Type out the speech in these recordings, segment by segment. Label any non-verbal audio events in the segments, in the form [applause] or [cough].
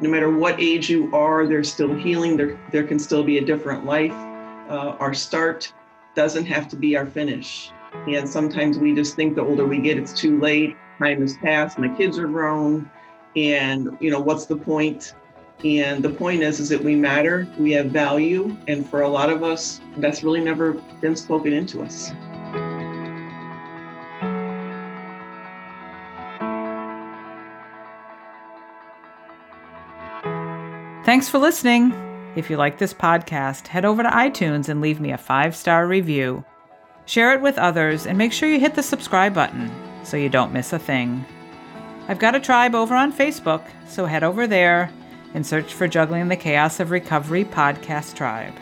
no matter what age you are, there's still healing. There, there can still be a different life. Uh, our start doesn't have to be our finish. And sometimes we just think the older we get, it's too late. Time has passed. My kids are grown, and you know what's the point? And the point is, is that we matter. We have value, and for a lot of us, that's really never been spoken into us. Thanks for listening. If you like this podcast, head over to iTunes and leave me a five star review. Share it with others and make sure you hit the subscribe button so you don't miss a thing. I've got a tribe over on Facebook, so head over there and search for Juggling the Chaos of Recovery Podcast Tribe.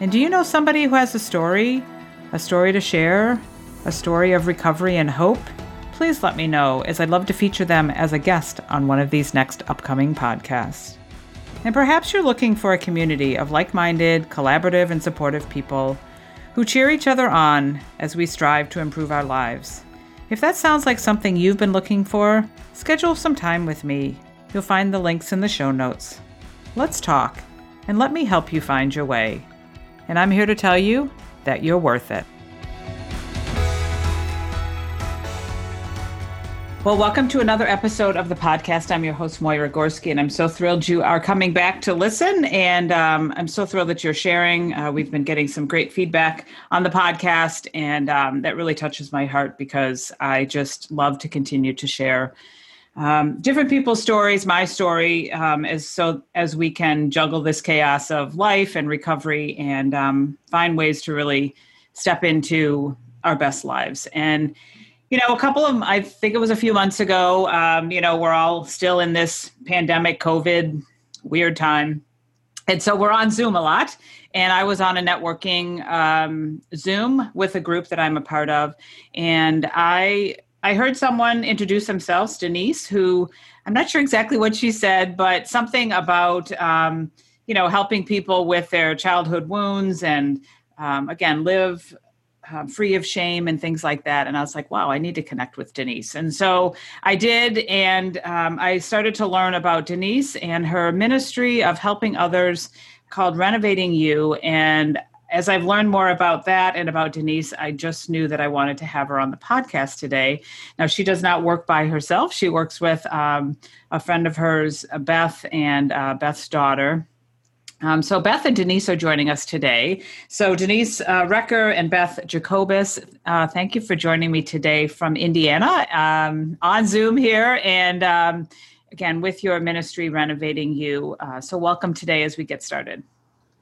And do you know somebody who has a story? A story to share? A story of recovery and hope? Please let me know, as I'd love to feature them as a guest on one of these next upcoming podcasts. And perhaps you're looking for a community of like minded, collaborative, and supportive people who cheer each other on as we strive to improve our lives. If that sounds like something you've been looking for, schedule some time with me. You'll find the links in the show notes. Let's talk, and let me help you find your way. And I'm here to tell you that you're worth it. Well, welcome to another episode of the podcast. I'm your host, Moira Gorski, and I'm so thrilled you are coming back to listen. And um, I'm so thrilled that you're sharing. Uh, we've been getting some great feedback on the podcast, and um, that really touches my heart because I just love to continue to share um, different people's stories, my story, um, as so as we can juggle this chaos of life and recovery, and um, find ways to really step into our best lives. And you know, a couple of, I think it was a few months ago, um, you know, we're all still in this pandemic, COVID, weird time. And so we're on Zoom a lot. And I was on a networking um, Zoom with a group that I'm a part of. And I, I heard someone introduce themselves, Denise, who I'm not sure exactly what she said, but something about, um, you know, helping people with their childhood wounds and um, again, live um, free of shame and things like that. And I was like, wow, I need to connect with Denise. And so I did. And um, I started to learn about Denise and her ministry of helping others called Renovating U. And as I've learned more about that and about Denise, I just knew that I wanted to have her on the podcast today. Now, she does not work by herself, she works with um, a friend of hers, Beth, and uh, Beth's daughter. Um, so Beth and Denise are joining us today. So Denise uh, Recker and Beth Jacobus, uh, thank you for joining me today from Indiana um, on Zoom here, and um, again with your ministry Renovating U. Uh, so welcome today as we get started.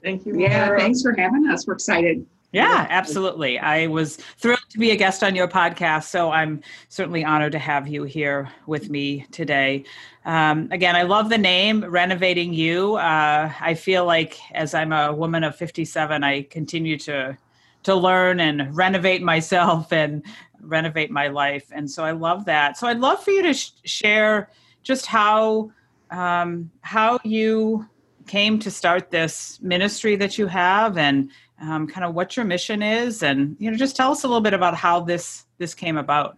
Thank you. Yeah, thanks for having us. We're excited. Yeah, absolutely. I was thrilled to be a guest on your podcast, so I'm certainly honored to have you here with me today. Um, again, I love the name Renovating U. Uh, I feel like as I'm a woman of 57, I continue to to learn and renovate myself and renovate my life, and so I love that. So I'd love for you to sh- share just how um, how you came to start this ministry that you have and um, kind of what your mission is, and you know, just tell us a little bit about how this this came about.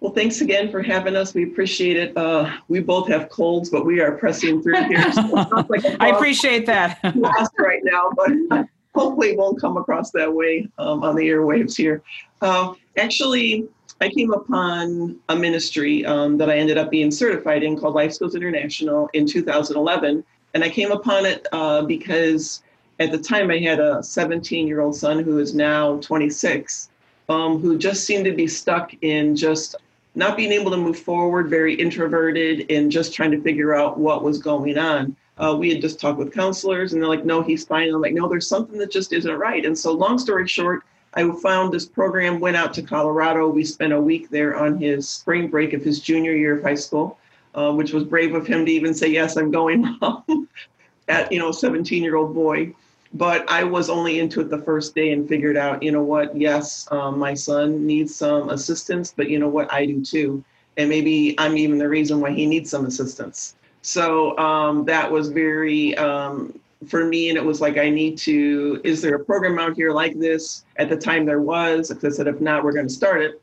Well, thanks again for having us. We appreciate it. Uh, we both have colds, but we are pressing through here. So like [laughs] I appreciate that. [laughs] right now, but [laughs] hopefully it won't come across that way um, on the airwaves here. Uh, actually, I came upon a ministry um, that I ended up being certified in called Life Skills International in 2011. And I came upon it uh, because at the time I had a 17 year old son who is now 26, um, who just seemed to be stuck in just not being able to move forward, very introverted, and just trying to figure out what was going on. Uh, we had just talked with counselors, and they're like, no, he's fine. And I'm like, no, there's something that just isn't right. And so, long story short, I found this program, went out to Colorado. We spent a week there on his spring break of his junior year of high school, uh, which was brave of him to even say, yes, I'm going, [laughs] home. at, you know, 17 year old boy but I was only into it the first day and figured out, you know what, yes, um, my son needs some assistance, but you know what, I do too. And maybe I'm even the reason why he needs some assistance. So um, that was very, um, for me, and it was like, I need to, is there a program out here like this? At the time there was, I said, if not, we're going to start it.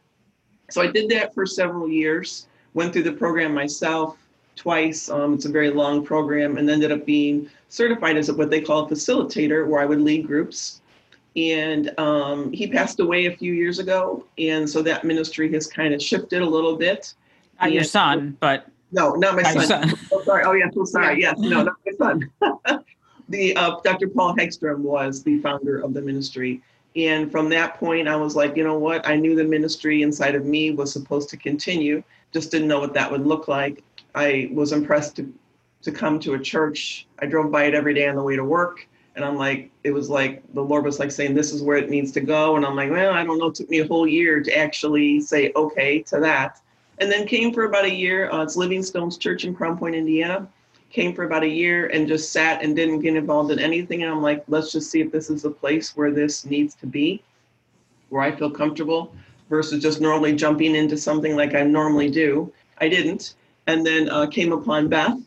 So I did that for several years, went through the program myself, twice. Um, it's a very long program, and ended up being certified as what they call a facilitator, where I would lead groups. And um, he passed away a few years ago, and so that ministry has kind of shifted a little bit. Not your son, but No, not my son. son. [laughs] Oh, sorry. Oh, yes. So sorry. Yes. No, not my son. [laughs] the uh, Dr. Paul Hegstrom was the founder of the ministry. And from that point, I was like, you know what? I knew the ministry inside of me was supposed to continue, just didn't know what that would look like. I was impressed to, to come to a church. I drove by it every day on the way to work. And I'm like, it was like the Lord was like saying, this is where it needs to go. And I'm like, well, I don't know. It took me a whole year to actually say okay to that and then came for about a year. Uh, it's Living Stones Church in Crown Point, Indiana. Came for about a year and just sat and didn't get involved in anything. And I'm like, let's just see if this is a place where this needs to be, where I feel comfortable versus just normally jumping into something like I normally do. I didn't. And then uh, came upon Beth.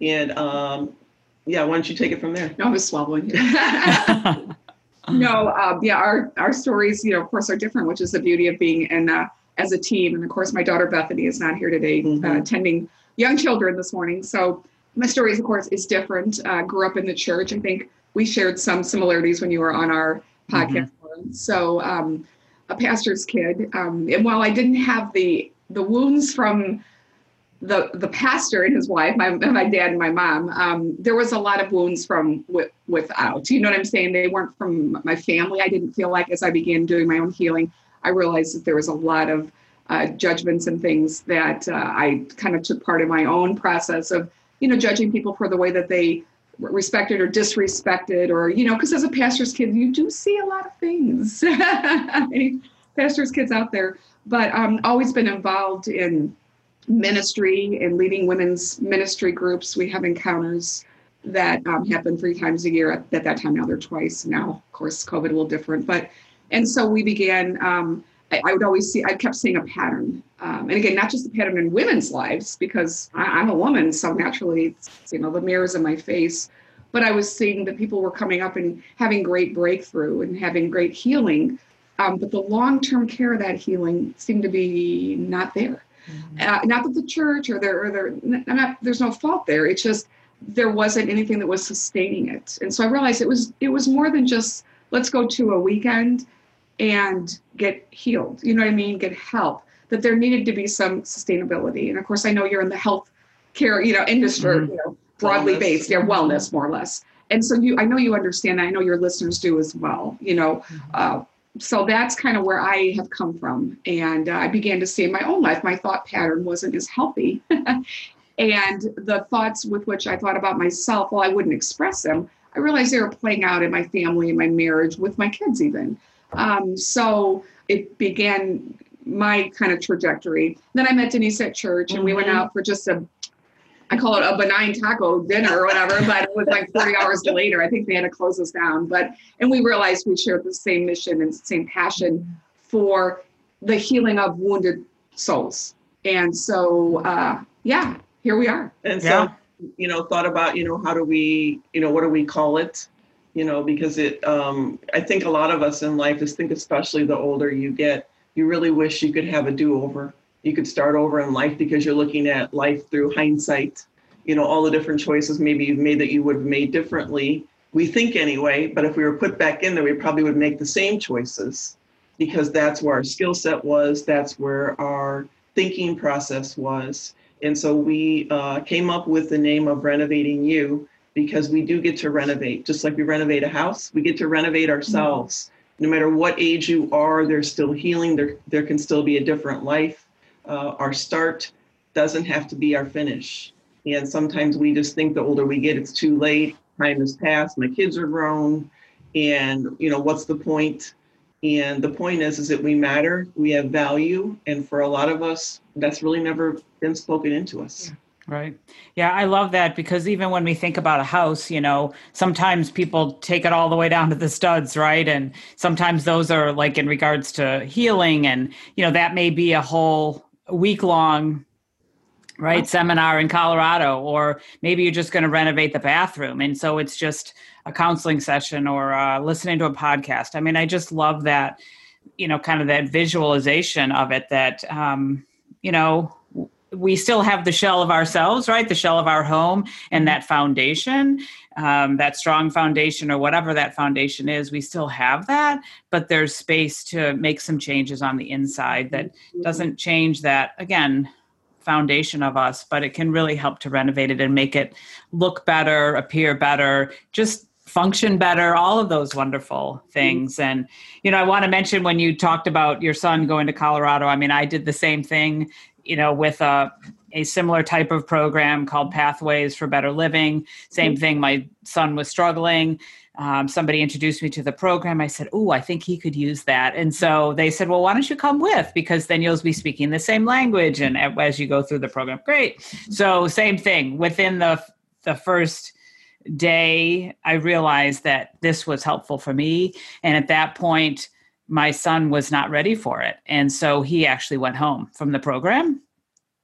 And um, yeah, why don't you take it from there? No, I was swallowing. [laughs] no, um, yeah, our our stories, you know, of course, are different, which is the beauty of being in uh, as a team. And of course, my daughter Bethany is not here today, uh, attending young children this morning. So my stories, of course, is different. Uh, grew up in the church. I think we shared some similarities when you were on our podcast. So um, a pastor's kid, um, and while I didn't have the the wounds from the the pastor and his wife, my my dad and my mom, um, there was a lot of wounds from with, without. You know what I'm saying? They weren't from my family. I didn't feel like as I began doing my own healing, I realized that there was a lot of uh, judgments and things that uh, I kind of took part in my own process of you know judging people for the way that they respected or disrespected or you know because as a pastor's kid you do see a lot of things Any [laughs] pastor's kids out there but um always been involved in ministry and leading women's ministry groups we have encounters that um, happen three times a year. At, at that time now they're twice. Now of course covid a little different. But and so we began um, I, I would always see i kept seeing a pattern. Um, and again not just a pattern in women's lives because I, i'm a woman so naturally you know the mirrors in my face. But i was seeing that people were coming up and having great breakthrough and having great healing. Um, but the long-term care of that healing seemed to be not there uh, not that the church or there or there not, there's no fault there. It's just there wasn't anything that was sustaining it. And so i realized it was it was more than just let's go to a weekend and get healed. You know what i mean? Get help. That there needed to be some sustainability. And of course i know you're in the health care you know industry Mhm. you know broadly Wellness. based yeah wellness more or less. And so you i know you understand. I know your listeners do as well you know uh, so that's kind of where I have come from. And uh, I began to see in my own life, my thought pattern wasn't as healthy. [laughs] and the thoughts with which I thought about myself, well, I wouldn't express them. I realized they were playing out in my family in my marriage with my kids, even. Um, so it began my kind of trajectory. Then I met Denise at church and we went Mhm. out for just a I call it a benign taco dinner or whatever, but it was like 40 hours later. I think they had to close us down. But and we realized we shared the same mission and same passion for the healing of wounded souls. And so uh yeah, here we are. And Yeah. so, you know, thought about, you know, how do we, you know, what do we call it? You know, because it, um, I think a lot of us in life, just think especially the older you get, you really wish you could have a do over. You could start over in life because you're looking at life through hindsight. You know, all the different choices maybe you've made that you would have made differently. We think anyway, but if we were put back in there, we probably would make the same choices because that's where our skill set was, that's where our thinking process was. And so we uh, came up with the name of Renovating U because we do get to renovate. Just like we renovate a house, we get to renovate ourselves. No matter what age you are, there's still healing. There, there can still be a different life. Uh, our start doesn't have to be our finish. And sometimes we just think the older we get, it's too late. Time has passed. My kids are grown. And, you know, what's the point? And the point is, is that we matter, we have value, and for a lot of us, that's really never been spoken into us. Right. Yeah, I love that because even when we think about a house, you know, sometimes people take it all the way down to the studs, right? And sometimes those are like in regards to healing and, you know, that may be a whole week long right seminar in Colorado or maybe you're just going to renovate the bathroom and so it's just a counseling session or uh, listening to a podcast. I mean, I just love that, you know, kind of that visualization of it that um, you know, we still have the shell of ourselves, right? The shell of our home and that foundation, um, that strong foundation or whatever that foundation is, we still have that, but there's space to make some changes on the inside that mm-hmm. doesn't change that, again, foundation of us, but it can really help to renovate it and make it look better, appear better, just function better, all of those wonderful things. Mm-hmm. And, you know, I want to mention when you talked about your son going to Colorado, I mean, I did the same thing you know, with a a similar type of program called Pathways for Better Living. Same thing. My son was struggling. Um, somebody introduced me to the program. I said, "Oh, I think he could use that." And so they said, "Well, why don't you come with? Because then you'll be speaking the same language, and as you go through the program, great." So same thing. Within the the first day, I realized that this was helpful for me, and at that point my son was not ready for it. And so he actually went home from the program.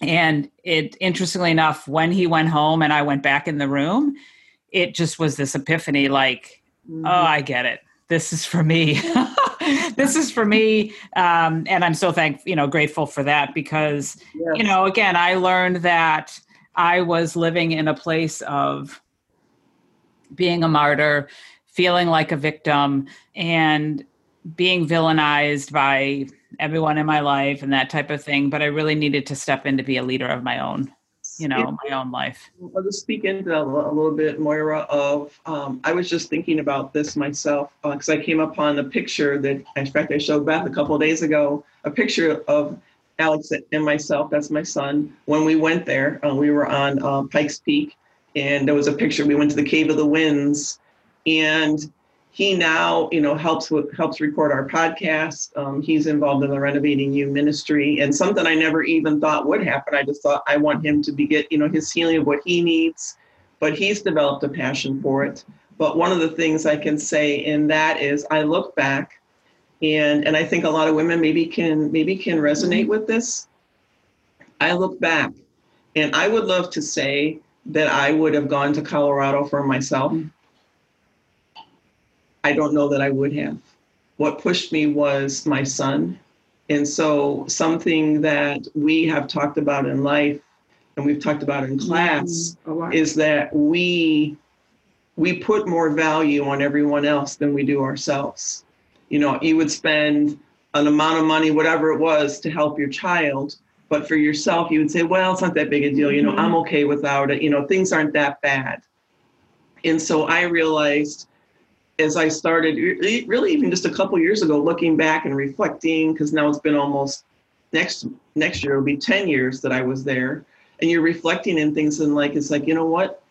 And it, interestingly enough, when he went home and I went back in the room, it just was this epiphany like, mm-hmm. oh, I get it. This is for me. [laughs] this is for me. Um, and I'm so thankful, you know, grateful for that because, yes. you know, again, I learned that I was living in a place of being a martyr, feeling like a victim, and being villainized by everyone in my life and that type of thing but i really needed to step in to be a leader of my own you know my own life. I'll just speak into that a little bit moira of um, i was just thinking about this myself because uh, i came upon a picture that in fact i showed beth a couple days ago a picture of alex and myself that's my son when we went there uh, we were on uh, pikes peak and there was a picture we went to the cave of the winds and he now, you know, helps with helps record our podcast. Um, he's involved in the Renovating U ministry, and something I never even thought would happen. I just thought I want him to be get, you know, his healing of what he needs, but he's developed a passion for it. But one of the things I can say in that is I look back, and and I think a lot of women maybe can maybe can resonate with this. I look back, and I would love to say that I would have gone to Colorado for myself. Mm-hmm I don't know that I would have. What pushed me was my son. And so, something that we have talked about in life and we've talked about in class mm, is that we we put more value on everyone else than we do ourselves. You know, you would spend an amount of money, whatever it was, to help your child, but for yourself, you would say, "Well, it's not that big a deal. You know, mm-hmm. I'm okay without it. You know, things aren't that bad." And so I realized as I started, really even just a couple years ago, looking back and reflecting, because now it's been almost next next year it'll be 10 years that I was there, and you're reflecting in things and like it's like you know what,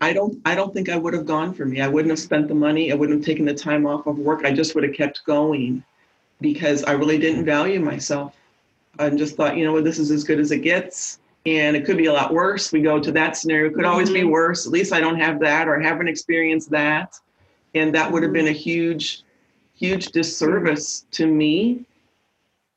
I don't I don't think I would have gone for me. I wouldn't have spent the money. I wouldn't have taken the time off of work. I just would have kept going because I really didn't value myself. I just thought, you know what, this is as good as it gets. And it could be a lot worse. We go to that scenario. It could always be mm-hmm. worse. At least I don't have that or haven't experienced that and that would have been a huge huge disservice to me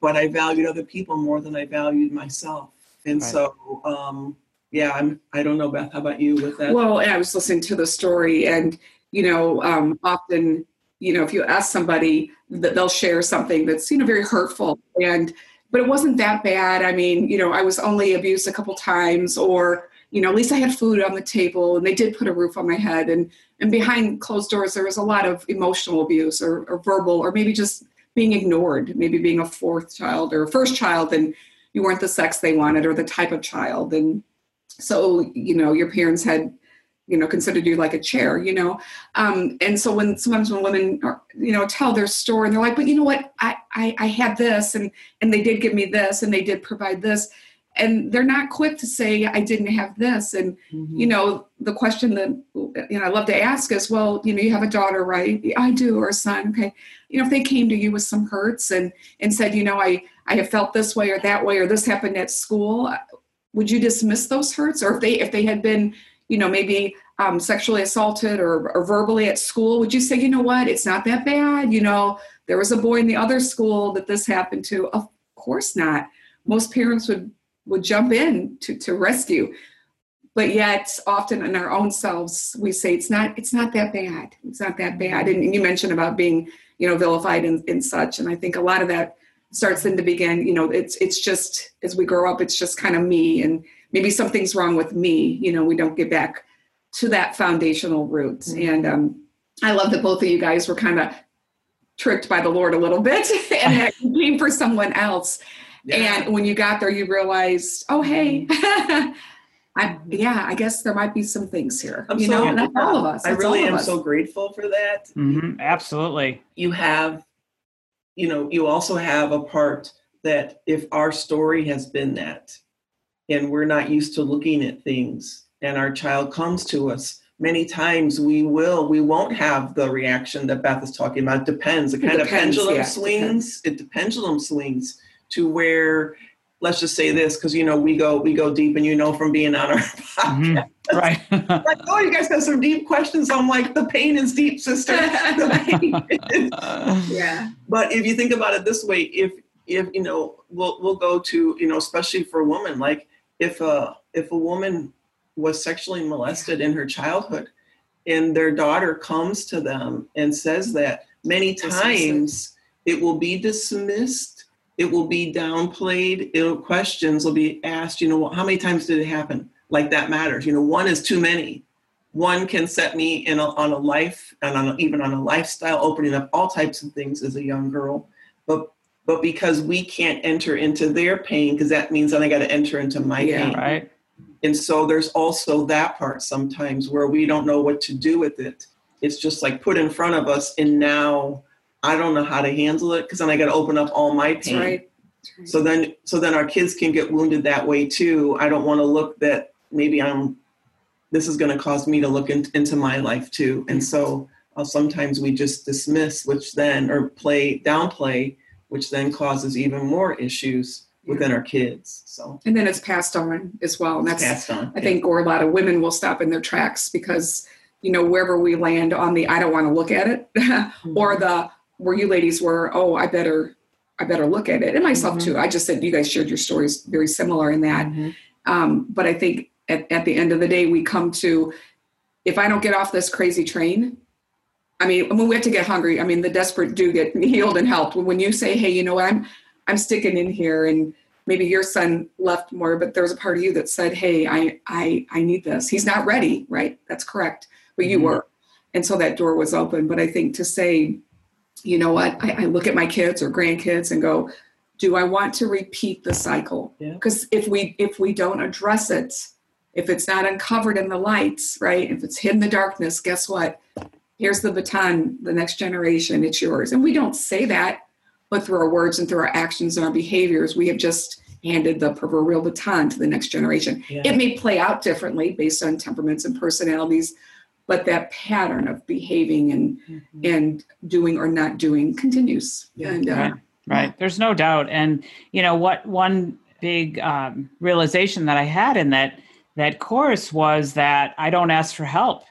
but i valued other people more than i valued myself and right. so um yeah i'm i don't know beth how about you with that well i was listening to the story and you know um often you know if you ask somebody that they'll share something that's you know very hurtful and but it wasn't that bad i mean you know i was only abused a couple times or you know, at least I had food on the table and they did put a roof on my head. And, and behind closed doors, there was a lot of emotional abuse or, or verbal, or maybe just being ignored, maybe being a fourth child or a first child and you weren't the sex they wanted or the type of child. And so, you know, your parents had, you know, considered you like a chair, you know. Um, and so when sometimes when women are, you know, tell their story and they're like, but you know what, I, I, I had this and, and they did give me this and they did provide this and they're not quick to say i didn't have this. And mm-hmm. you know the question that you know i love to ask is well you know you have a daughter right? I do or a son okay. You know if they came to you with some hurts and and said you know i i have felt this way or that way or this happened at school would you dismiss those hurts? Or if they if they had been you know maybe um, sexually assaulted or, or verbally at school would you say you know what? It's not that bad. You know there was a boy in the other school that this happened to. Of course not. Most parents would would jump in to, to rescue. But yet often in our own selves we say it's not it's not that bad. It's not that bad. And, and you mentioned about being you know vilified and, and such and i think a lot of that starts in the begin you know it's it's just as we grow up it's just kind of me and maybe something's wrong with me you know we don't get back to that foundational roots Mhm. and um, i love that both of you guys were kind of tricked by the lord a little bit [laughs] and that came for someone else and when you got there you realized oh hey. [laughs] I, yeah i guess there might be some things here I'm you so- know and that's all of us I really am us. so grateful for that. Mhm, absolutely. you have you know you also have a part that if our story has been that and we're not used to looking at things and our child comes to us many times we will we won't have the reaction that beth is talking about. It depends. It It kind of pendulum yeah, it swings. It the pendulum swings to where let's just say this because you know we go we go deep and you know from being on our [laughs] podcast. Mhm, Right. [laughs] like oh you guys have some deep questions. I'm like the pain is deep sister. [laughs] The pain is yeah. But if you think about it this way if if you know we'll we'll go to you know especially for a woman like if a if a woman was sexually molested in her childhood and their daughter comes to them and says that many times it will be dismissed it will be downplayed it'll questions will be asked you know how many times did it happen? Like that matters. You know one is too many. One can set me in a, on a life and on a, even on a lifestyle opening up all types of things as a young girl. But but because we can't enter into their pain because that means then i got to enter into my Yeah. pain. right. and so there's also that part sometimes where we don't know what to do with it. It's just like put in front of us and now i don't know how to handle it because then i got to open up all my pain. Right right. so then so then our kids can get wounded that way too. I don't want to look that maybe i'm this is going to cause me to look in, into my life too. And so uh, sometimes we just dismiss which then or play downplay which then causes even more issues within our kids so. And then it's passed on as well and that's passed on I think, or a lot of women will stop in their tracks because, you know, wherever we land on the I don't want to look at it, [laughs] or the where you ladies were, oh, I better, I better look at it, and myself Mhm. too. I just said you guys shared your stories very similar in that, Mhm. um, but I think at, at the end of the day, we come to if I don't get off this crazy train. I mean, when we have to get hungry, I mean, the desperate do get [laughs] healed and helped. When you say, "Hey, you know what? I'm, I'm sticking in here," and maybe your son left more, but there was a part of you that said, "Hey, I, I, I need this." He's not ready, right? That's correct, but you Mhm. were, and so that door was open. But I think to say, you know what? I, I look at my kids or grandkids and go, "Do I want to repeat the cycle?" Yeah. Because if we if we don't address it, if it's not uncovered in the lights, right? If it's hid in the darkness, guess what? Here's the baton, the next generation, it's yours. And we don't say that, but through our words and through our actions and our behaviors, we have just handed the proverbial baton to the next generation. Yeah. It may play out differently based on temperaments and personalities, but that pattern of behaving and and doing or not doing continues. Yeah. And uh, Right. Right. There's no doubt. And you know what? One big um, realization that I had in that that course was that I don't ask for help,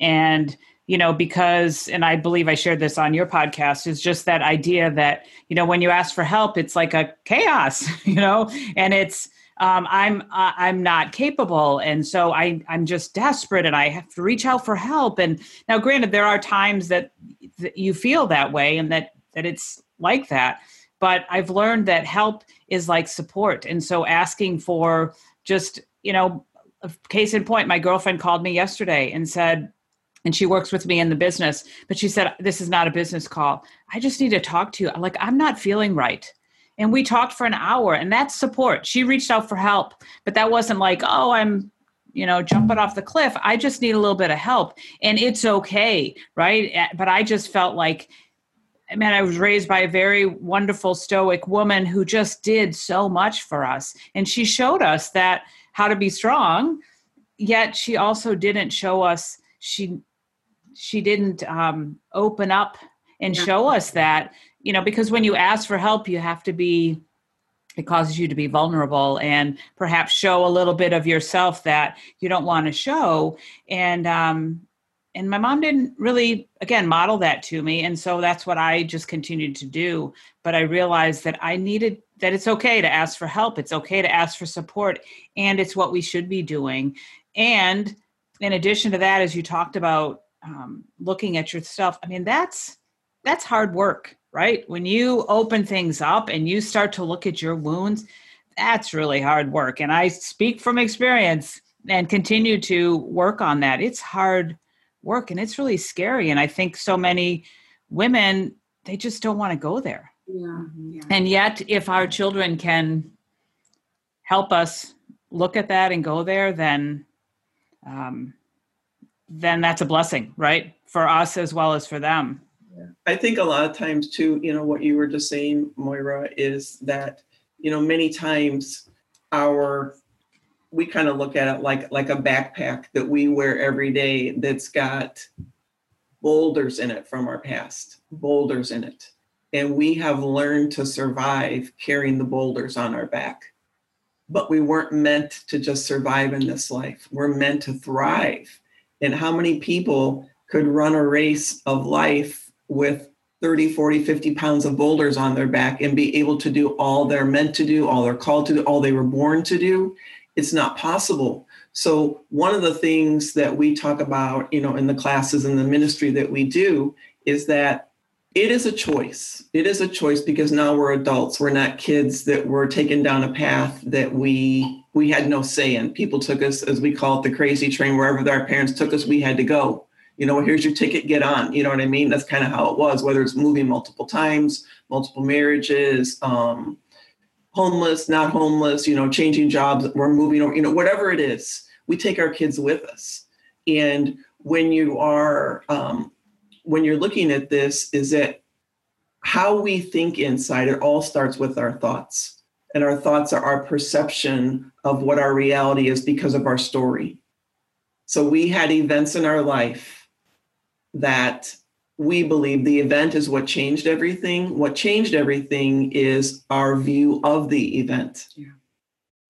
and you know because and I believe I shared this on your podcast is just that idea that you know when you ask for help, it's like a chaos, [laughs] you know, and it's um, I'm uh, I'm not capable, and so I I'm just desperate, and I have to reach out for help. And now, granted, there are times that, that you feel that way, and that that it's like that but I've learned that help is like support. And so asking for just, you know, case in point, my girlfriend called me yesterday and said, and she works with me in the business, but she said, This is not a business call. I just need to talk to you. Like, I'm not feeling right. And we talked for an hour, and that's support. She reached out for help, but that wasn't like, Oh, I'm, you know, jumping off the cliff. I just need a little bit of help. And it's okay. Right. Eh, But I just felt like, man, I was raised by a very wonderful stoic woman who just did so much for us. And she showed us that how to be strong, yet she also didn't show us she she didn't um, open up and show us that, you know, because when you ask for help, you have to be it causes you to be vulnerable and perhaps show a little bit of yourself that you don't want to show. And um, and my mom didn't really again model that to me and so that's what i just continued to do. But i realized that i needed that it's okay to ask for help it's okay to ask for support and it's what we should be doing. And in addition to that as you talked about um, looking at yourself i mean that's that's hard work right? When you open things up and you start to look at your wounds, that's really hard work. And I speak from experience and continue to work on that. It's hard work and it's really scary. And I think so many women, they just don't want to go there. Yeah, yeah. And yet, if our children can help us look at that and go there, then um, then that's a blessing, right? For us as well as for them. I think a lot of times too, you know, what you were just saying, Moira, is that, you know, many times our we kind of look at it like like a backpack that we wear every day that's got boulders in it from our past, boulders in it. And we have learned to survive carrying the boulders on our back. But we weren't meant to just survive in this life. We're meant to thrive. And how many people could run a race of life with 30, 40, 50 pounds of boulders on their back and be able to do all they're meant to do, all they're called to do, all they were born to do? It's not possible. So one of the things that we talk about, you know, in the classes and the ministry that we do is that it is a choice. It is a choice because now we're adults. We're not kids that were taken down a path that we we had no say in. People took us, as we call it, the crazy train. Wherever our parents took us, we had to go. You know, here's your ticket, get on. You know what I mean? That's kind of how it was. Whether it's moving multiple times, multiple marriages, um, homeless, not homeless. You know, changing jobs. We're moving. You know, whatever it is, we take our kids with us. And when you are um, when you're looking at this is that how we think inside it all starts with our thoughts and our thoughts are our perception of what our reality is because of our story so we had events in our life that we believe the event is what changed everything. What changed everything is our view of the event. Yeah.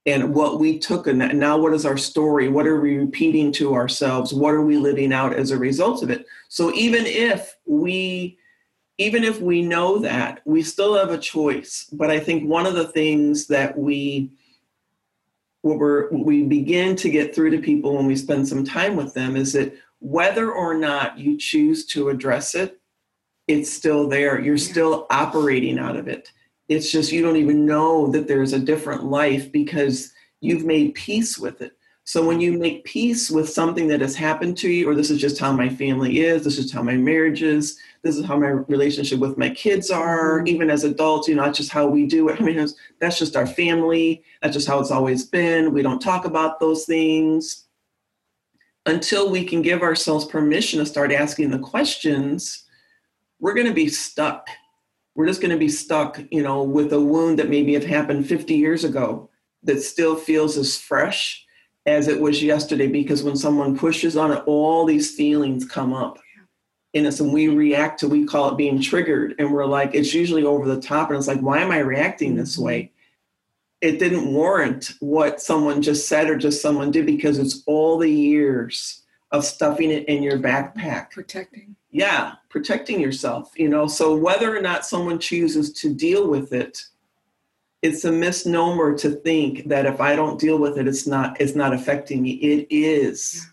and what we took in that now what is our story? What are we repeating to ourselves? What are we living out as a result of it? So even if we even if we know that we still have a choice. But i think one of the things that we what we're what we begin to get through to people when we spend some time with them is that whether or not you choose to address it it's still there. You're still operating out of it. It's just you don't even know that there's a different life because you've made peace with it. So when you make peace with something that has happened to you or this is just how my family is this is how my marriage is this is how my relationship with my kids are Mhm. even as adults you know that's just how we do it. [laughs] I mean that's just our family. That's just how it's always been. We don't talk about those things until we can give ourselves permission to start asking the questions we're going to be stuck. We're just going to be stuck you know with a wound that maybe have happened 50 years ago that still feels as fresh as it was yesterday because when someone pushes on it all these feelings come up. In us and we react to we call it being triggered and we're like it's usually over the top and it's like why am i reacting this way it didn't warrant what someone just said or just someone did because it's all the years of stuffing it in your backpack. Protecting. yeah protecting yourself you know? So whether or not someone chooses to deal with it it's a misnomer to think that if i don't deal with it it's not it's not affecting me. It is.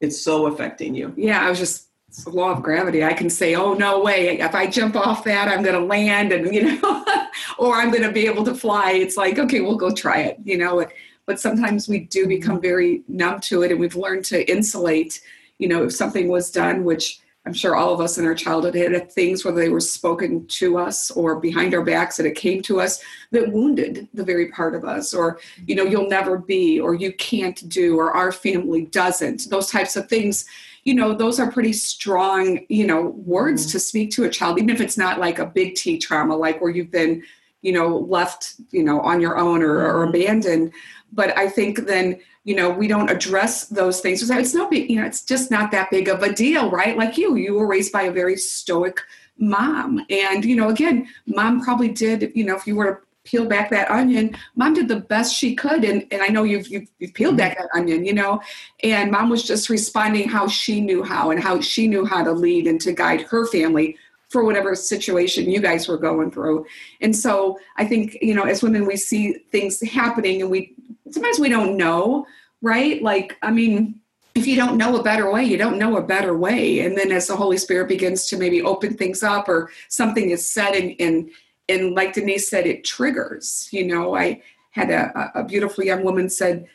It's so affecting you. Yeah, I was just it's the law of gravity. I can say, "Oh no way! If I jump off that, I'm going to land," and you know, [laughs] or I'm going to be able to fly. It's like, okay, we'll go try it, you know. But sometimes we do mm-hmm. become very numb to it, and we've learned to insulate. You know, if something was done, which I'm sure all of us in our childhood had things whether they were spoken to us or behind our backs that it came to us that wounded the very part of us, or you know, mm-hmm. you'll never be, or you can't do, or our family doesn't. Those types of things you know those are pretty strong you know words mm-hmm. to speak to a child even if it's not like a big t trauma like where you've been you know left you know on your own or, or mm-hmm. abandoned. But i think then you know we don't address those things it's no big you know it's just not that big of a deal right? Like you you were raised by a very stoic mom. And you know again mom probably did you know if you were to peel back that onion. Mom did the best she could and, and i know you've, you've, you've peeled back that onion you know? And mom was just responding how she knew how and how she knew how to lead and to guide her family for whatever situation you guys were going through. And so i think you know as women we see things happening and we sometimes we don't know right? Like i mean if you don't know a better way, you don't know a better way. And then as the Holy Spirit begins to maybe open things up or something is said and and, and like Denise said, it triggers. You know, I had a, a beautiful young woman said,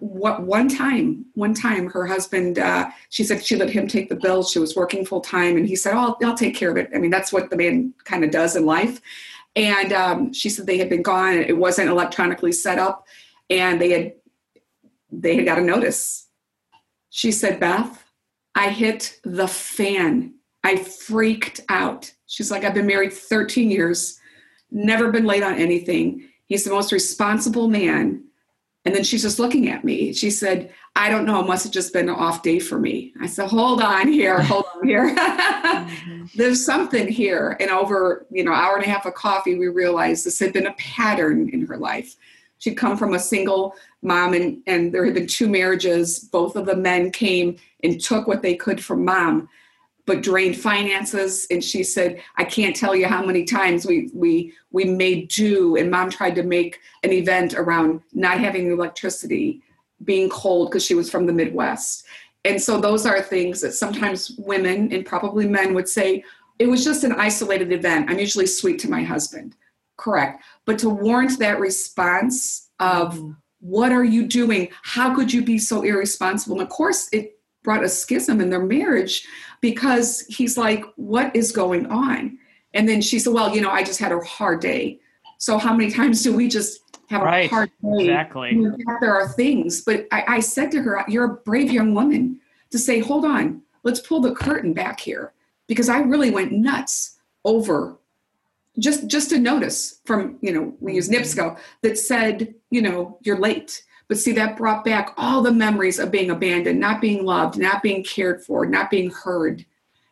what one time one time her husband uh, she said she let him take the bill she was working full time and he said oh I'll, I'll, take care of it. I mean that's what the man kind of does in life. And um, she said they had been gone it wasn't electronically set up and they had they had got a notice. She said beth i hit the fan. I freaked out. She's like i've been married 13 years never been late on anything he's the most responsible man and then she's just looking at me. She said, I don't know, it must have just been an off day for me. I said, hold on here, [laughs] hold on here. mm-hmm. [laughs] There's something here. And over, you know, hour and a half of coffee, we realized this had been a pattern in her life. She'd come from a single mom and, and there had been two marriages. Both of the men came and took what they could from mom but drained finances. And she said i can't tell you how many times we we we made do. And mom tried to make an event around not having electricity being cold because she was from the midwest. And so those are things that sometimes women and probably men would say it was just an isolated event. I'm usually sweet to my husband. Correct. But to warrant that response of mm-hmm. what are you doing? How could you be so irresponsible? And of course it brought a schism in their marriage because he's like, What is going on? And then she said, Well, you know, I just had a hard day. So how many [laughs] times do we just have right. a hard day? Exactly. There are things. But I, I said to her, You're a brave young woman to say, Hold on, let's pull the curtain back here. Because I really went nuts over just just a notice from, you know, we use mm-hmm. NIPSCO that said, you know, you're late but see, that brought back all the memories of being abandoned, not being loved, not being cared for, not being heard.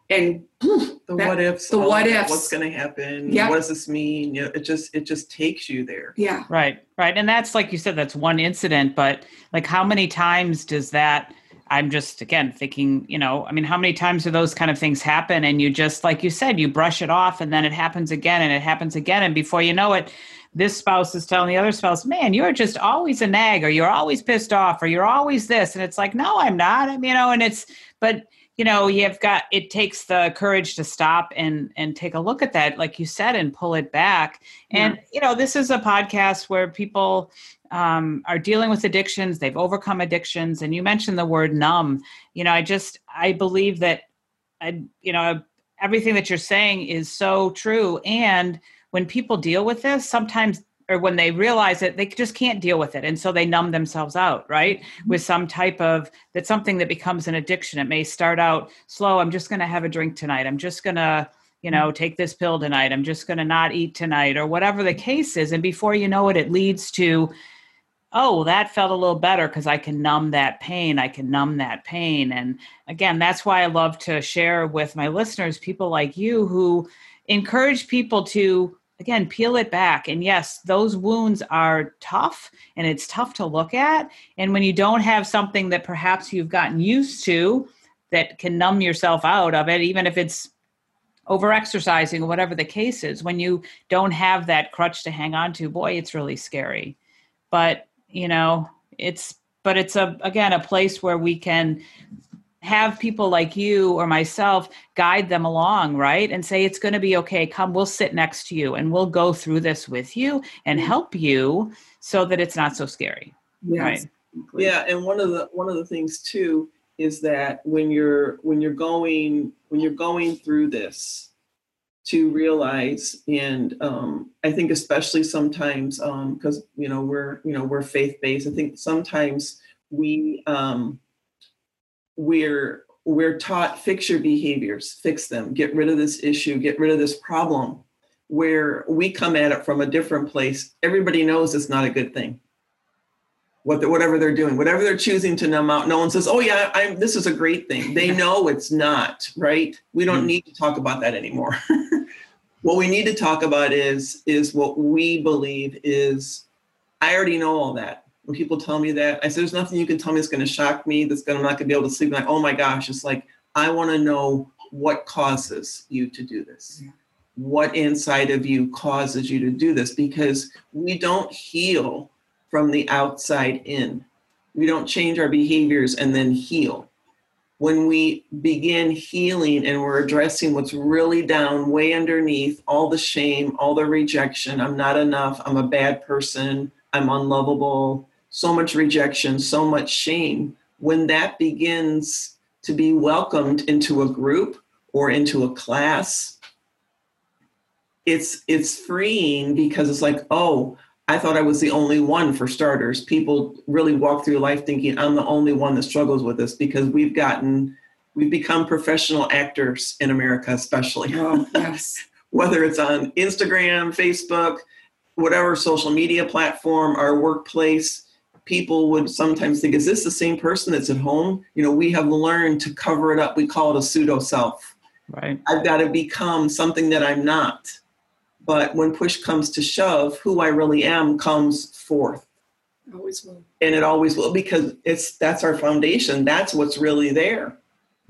And the that, what ifs, the what ifs, what's going to happen? Yep. What does this mean? You know, it just it just takes you there. Yeah, right, right, and that's like you said, that's one incident, but like how many times does that? I'm just again thinking, you know, I mean, how many times do those kind of things happen, and you just like you said, you brush it off, and then it happens again, and it happens again, and before you know it, this spouse is telling the other spouse, man, you're just always a nag or you're always pissed off or you're always this. And it's like, no, I'm not. I mean, you know, and it's, but you know, you've got, it takes the courage to stop and, and take a look at that, like you said, and pull it back. And, yeah. you know, this is a podcast where people, um, are dealing with addictions they've overcome addictions and you mentioned the word numb you know i just i believe that i you know everything that you're saying is so true and when people deal with this, sometimes or when they realize it, they just can't deal with it. And so they numb themselves out, right? Mm-hmm. With some type of that's something that becomes an addiction. It may start out slow. I'm just going to have a drink tonight. I'm just going to, you know, take this pill tonight. I'm just going to not eat tonight or whatever the case is. And before you know it, it leads to, oh, that felt a little better because I can numb that pain. I can numb that pain. And again, that's why I love to share with my listeners people like you who encourage people to again peel it back. And yes those wounds are tough and it's tough to look at. And when you don't have something that perhaps you've gotten used to that can numb yourself out of it even if it's over exercising or whatever the case is when you don't have that crutch to hang on to boy it's really scary. But you know it's but it's a again a place where we can have people like you or myself guide them along, right? And say, it's going to be okay. Come, we'll sit next to you and we'll go through this with you and help you so that it's not so scary. Yes. Right. Yeah. And one of the, one of the things too, is that when you're, when you're going, when you're going through this, to realize and um, i think especially sometimes because um, you know we're you know we're faith-based i think sometimes we um, we're we're taught fix your behaviors, fix them, get rid of this issue, get rid of this problem. Where we come at it from a different place, everybody knows it's not a good thing. What the, whatever they're doing, whatever they're choosing to numb out, no one says, "Oh yeah, I'm, this is a great thing." They know it's not right. We don't mm-hmm. need to talk about that anymore. [laughs] what we need to talk about is is what we believe is. I already know all that when people tell me that, I said, there's nothing you can tell me that's going to shock me, that's going to, I'm not going to be able to sleep. I'm like, oh my gosh, it's like, I want to know what causes you to do this. Yeah. What inside of you causes you to do this? Because we don't heal from the outside in. We don't change our behaviors and then heal. when we begin healing and we're addressing what's really down way underneath all the shame, all the rejection, I'm not enough, I'm a bad person, I'm unlovable, so much rejection, so much shame, when that begins to be welcomed into a group or into a class, it's it's freeing because it's like, oh, I thought I was the only one for starters. People really walk through life thinking I'm the only one that struggles with this because we've gotten, we've become professional actors in America, especially. Oh, [laughs] yes. Whether it's on Instagram, Facebook, whatever social media platform, our workplace, people would sometimes think, is this the same person that's at home? You know, we have learned to cover it up. We call it a pseudo self. Right. I've got to become something that I'm not. But when push comes to shove, who I really am comes forth. Always will. And it always will because it's that's our foundation. That's what's really there.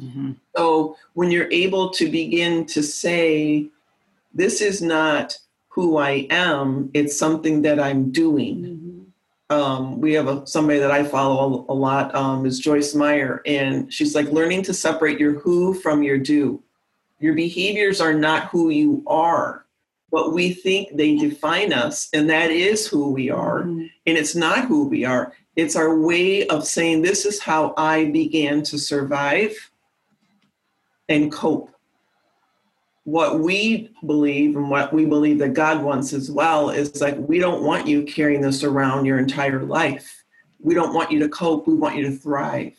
Mm-hmm. So when you're able to begin to say, this is not who I am, it's something that I'm doing. Mm-hmm. Um, we have a, somebody that I follow a, a lot um, is Joyce Meyer, and she's like learning to separate your who from your do. Your behaviors are not who you are but we think they define us, and that is who we are. Mm-hmm. And it's not who we are. It's our way of saying, This is how I began to survive and cope. What we believe and what we believe that God wants as well is like, we don't want you carrying this around your entire life. We don't want you to cope. We want you to thrive.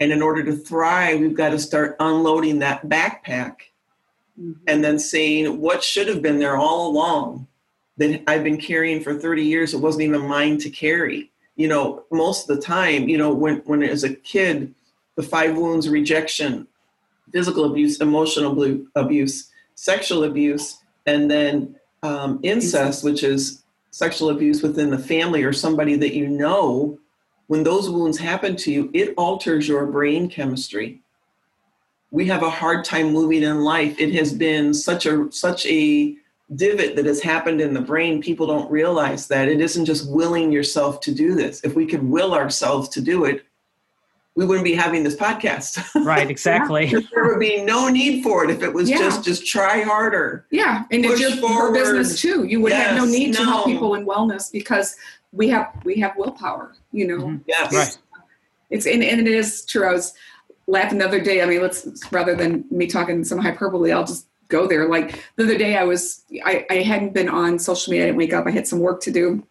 And in order to thrive, we've got to start unloading that backpack Mm-hmm. and then saying what should have been there all along that I've been carrying for 30 years, it wasn't even mine to carry. You know, most of the time, you know, when, when as a kid, the five wounds rejection, physical abuse, emotional abuse, sexual abuse, and then um, incest, which is sexual abuse within the family or somebody that you know, when those wounds happen to you, it alters your brain chemistry we have a hard time moving in life. It has been such a such a divot that has happened in the brain. People don't realize that it isn't just willing yourself to do this. If we could will ourselves to do it, we wouldn't be having this podcast. [laughs] Right, exactly. there would be no need for it if it was Yeah. just just try harder. Yeah, and Push it's your, your forward. business too. You would have no Yes, need to help people in wellness because we have we have willpower. You know, Mhm. Yes. Right. it's and, and it is true. I was laughing the other day. I mean, let's rather than me talking some hyperbole, I'll just go there. Like the other day, I was I, I hadn't been on social media. I didn't wake up. I had some work to do,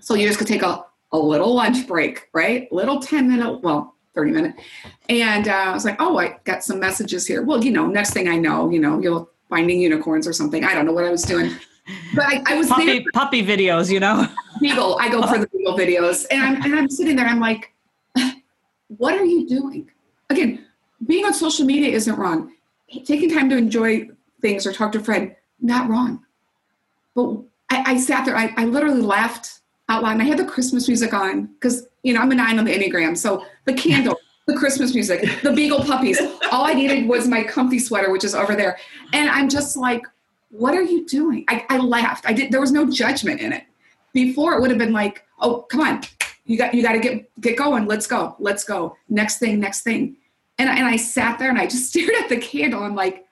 so you just could take a a little lunch break, right? Little ten minute, well, thirty minute, and uh, I was like, oh, I got some messages here. Well, you know, next thing I know, you know, you'll finding unicorns or something. I don't know what I was doing. But I, I was there Puppy puppy videos, you know. Beagle. I go for the [laughs] Beagle videos, and I'm and I'm sitting there. I'm like, what are you doing? Again, being on social media isn't wrong. Taking time to enjoy things or talk to a friend, not wrong. But I, I sat there. I, I literally laughed out loud, and I had the Christmas music on because you know I'm a nine on the enneagram, so the candle. The Christmas music, the Beagle puppies. All I needed was my comfy sweater, which is over there. And I'm just like, what are you doing? I, I laughed. I did. There was no judgment in it before it would have been like oh come on you got you got to get get going let's go let's go next thing next thing and, and i sat there and i just [laughs] stared at the candle i'm like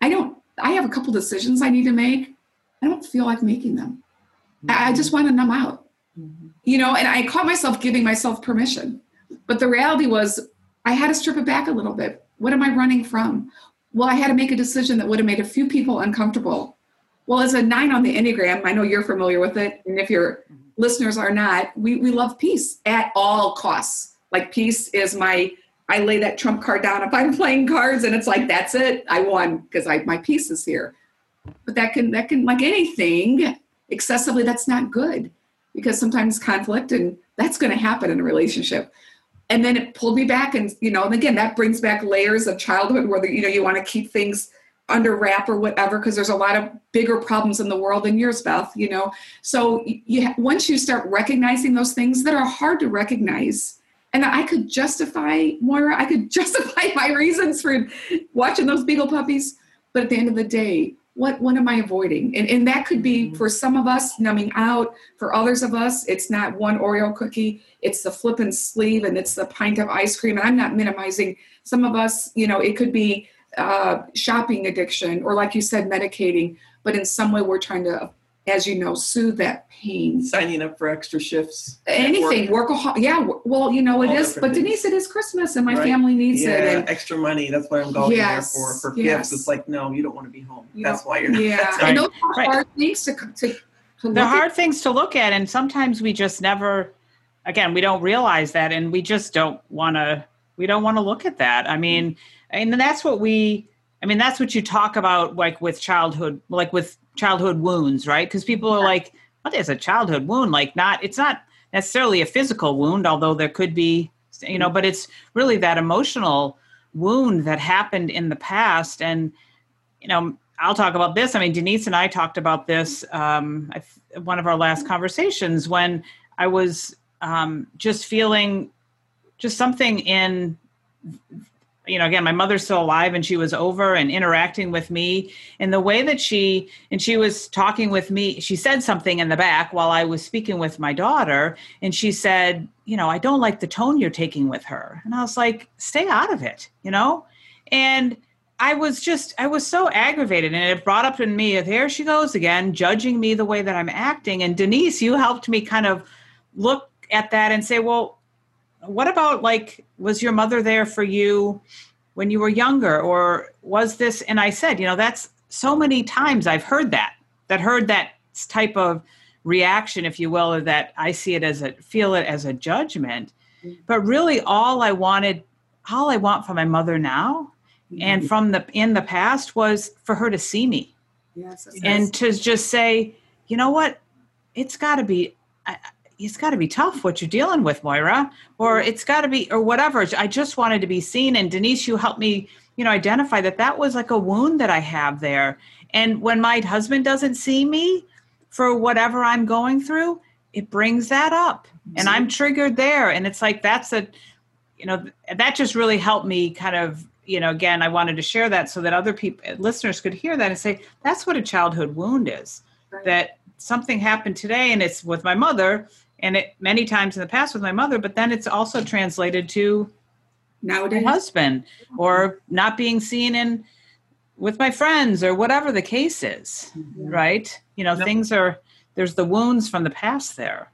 i don't i have a couple decisions i need to make i don't feel like making them i, just want to numb out mm-hmm. you know and i caught myself giving myself permission but the reality was i had to strip it back a little bit what am i running from well i had to make a decision that would have made a few people uncomfortable well, as a nine on the Enneagram, I know you're familiar with it. And if your mm-hmm. listeners are not, we, we love peace at all costs. Like, peace is my, I lay that trump card down if I'm [laughs] playing cards and it's like, that's it, I won because I my peace is here. But that can, that can, like anything, excessively, that's not good because sometimes conflict and that's going to happen in a relationship. And then it pulled me back. And, you know, and again, that brings back layers of childhood where, you know, you want to keep things under wrap or whatever because there's a lot of bigger problems in the world than yours beth you know so you once you start recognizing those things that are hard to recognize and that i could justify moira i could [laughs] justify my reasons for watching those beagle puppies but at the end of the day what what am I avoiding? And and that could be for some of us numbing out. For others of us, it's not one Oreo cookie. It's the flip and sleeve, and it's the pint of ice cream. And I'm not minimizing. Some of us, you know, it could be uh, shopping addiction, or like you said, medicating. But in some way, we're trying to as you know, soothe that pain. Signing up for extra shifts. Anything, work. workaholic. Yeah, well, you know, it All is. But Denise, it is Christmas, and my right. family needs yeah, it. And extra money. That's what I'm going yes, there for. For yes. gifts, it's like no, you don't want to be home. You that's why you're. Not. Yeah, [laughs] and those are right. hard things to to. to They're hard at. things to look at, and sometimes we just never. Again, we don't realize that, and we just don't want to. We don't want to look at that. I mean, and that's what we. I mean, that's what you talk about, like with childhood, like with childhood wounds, right? Because people are like, what is a childhood wound? Like, not, it's not necessarily a physical wound, although there could be, you know, but it's really that emotional wound that happened in the past. And, you know, I'll talk about this. I mean, Denise and I talked about this um, one of our last conversations when I was um, just feeling just something in you know again my mother's still alive and she was over and interacting with me. And the way that she and she was talking with me she said something in the back while i was speaking with my daughter. And she said you know i don't like the tone you're taking with her. And i was like stay out of it you know? And i was just i was so aggravated and it brought up in me there she goes again judging me the way that i'm acting. And denise you helped me kind of look at that and say well what about like was your mother there for you when you were younger? Or was this and i said you know that's so many times i've heard that that heard that type of reaction if you will or that i see it as a feel it as a judgment. Mm-hmm. but really all i wanted all i want from my mother now mm-hmm. and from the in the past was for her to see me. Yes, and to just say you know what? It's got to be I, it's got to be tough what you're dealing with, Moira, or mm-hmm. it's got to be, or whatever. I just wanted to be seen. And Denise, you helped me, you know, identify that that was like a wound that I have there. And when my husband doesn't see me for whatever I'm going through, it brings that up. And I'm triggered there. And it's like, that's a, you know, that just really helped me kind of, you know, again, I wanted to share that so that other people, uh, listeners could hear that and say, that's what a childhood wound is. Right. That something happened today and it's with my mother and it many times in the past with my mother but then it's also translated to nowadays my husband or not being seen in with my friends or whatever the case is mm-hmm. right you know yep. things are there's the wounds from the past there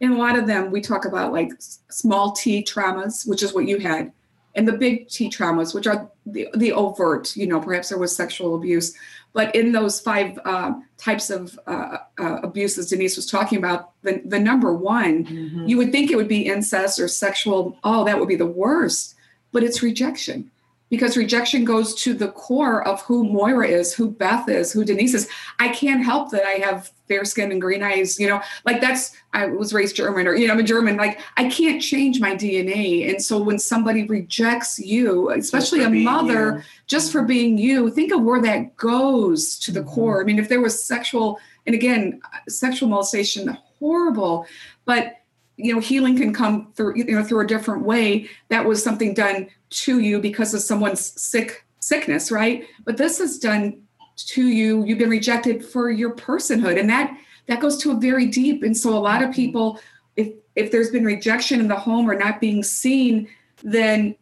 in a lot of them we talk about like small t traumas which is what you had and the big t traumas which are the, the overt you know perhaps there was sexual abuse but in those five uh, types of uh, uh, abuses Denise was talking about, the, the number one, mm-hmm. you would think it would be incest or sexual. Oh, that would be the worst. But it's rejection because rejection goes to the core of who Moira is, who Beth is, who Denise is. I can't help that I have fair skin and green eyes, you know, like that's, I was raised German or, you know, I'm a German, like I can't change my DNA. And so when somebody rejects you, especially a mother, you. just for being you, think of where that goes to the mm-hmm. core. I mean, if there was sexual, and again, sexual molestation, horrible, but you know healing can come through you know through a different way. That was something done to you because of someone's sick sickness right? But this is done to you. You've been rejected for your personhood. And that that goes to a very deep and so a lot of people if if there's been rejection in the home or not being seen then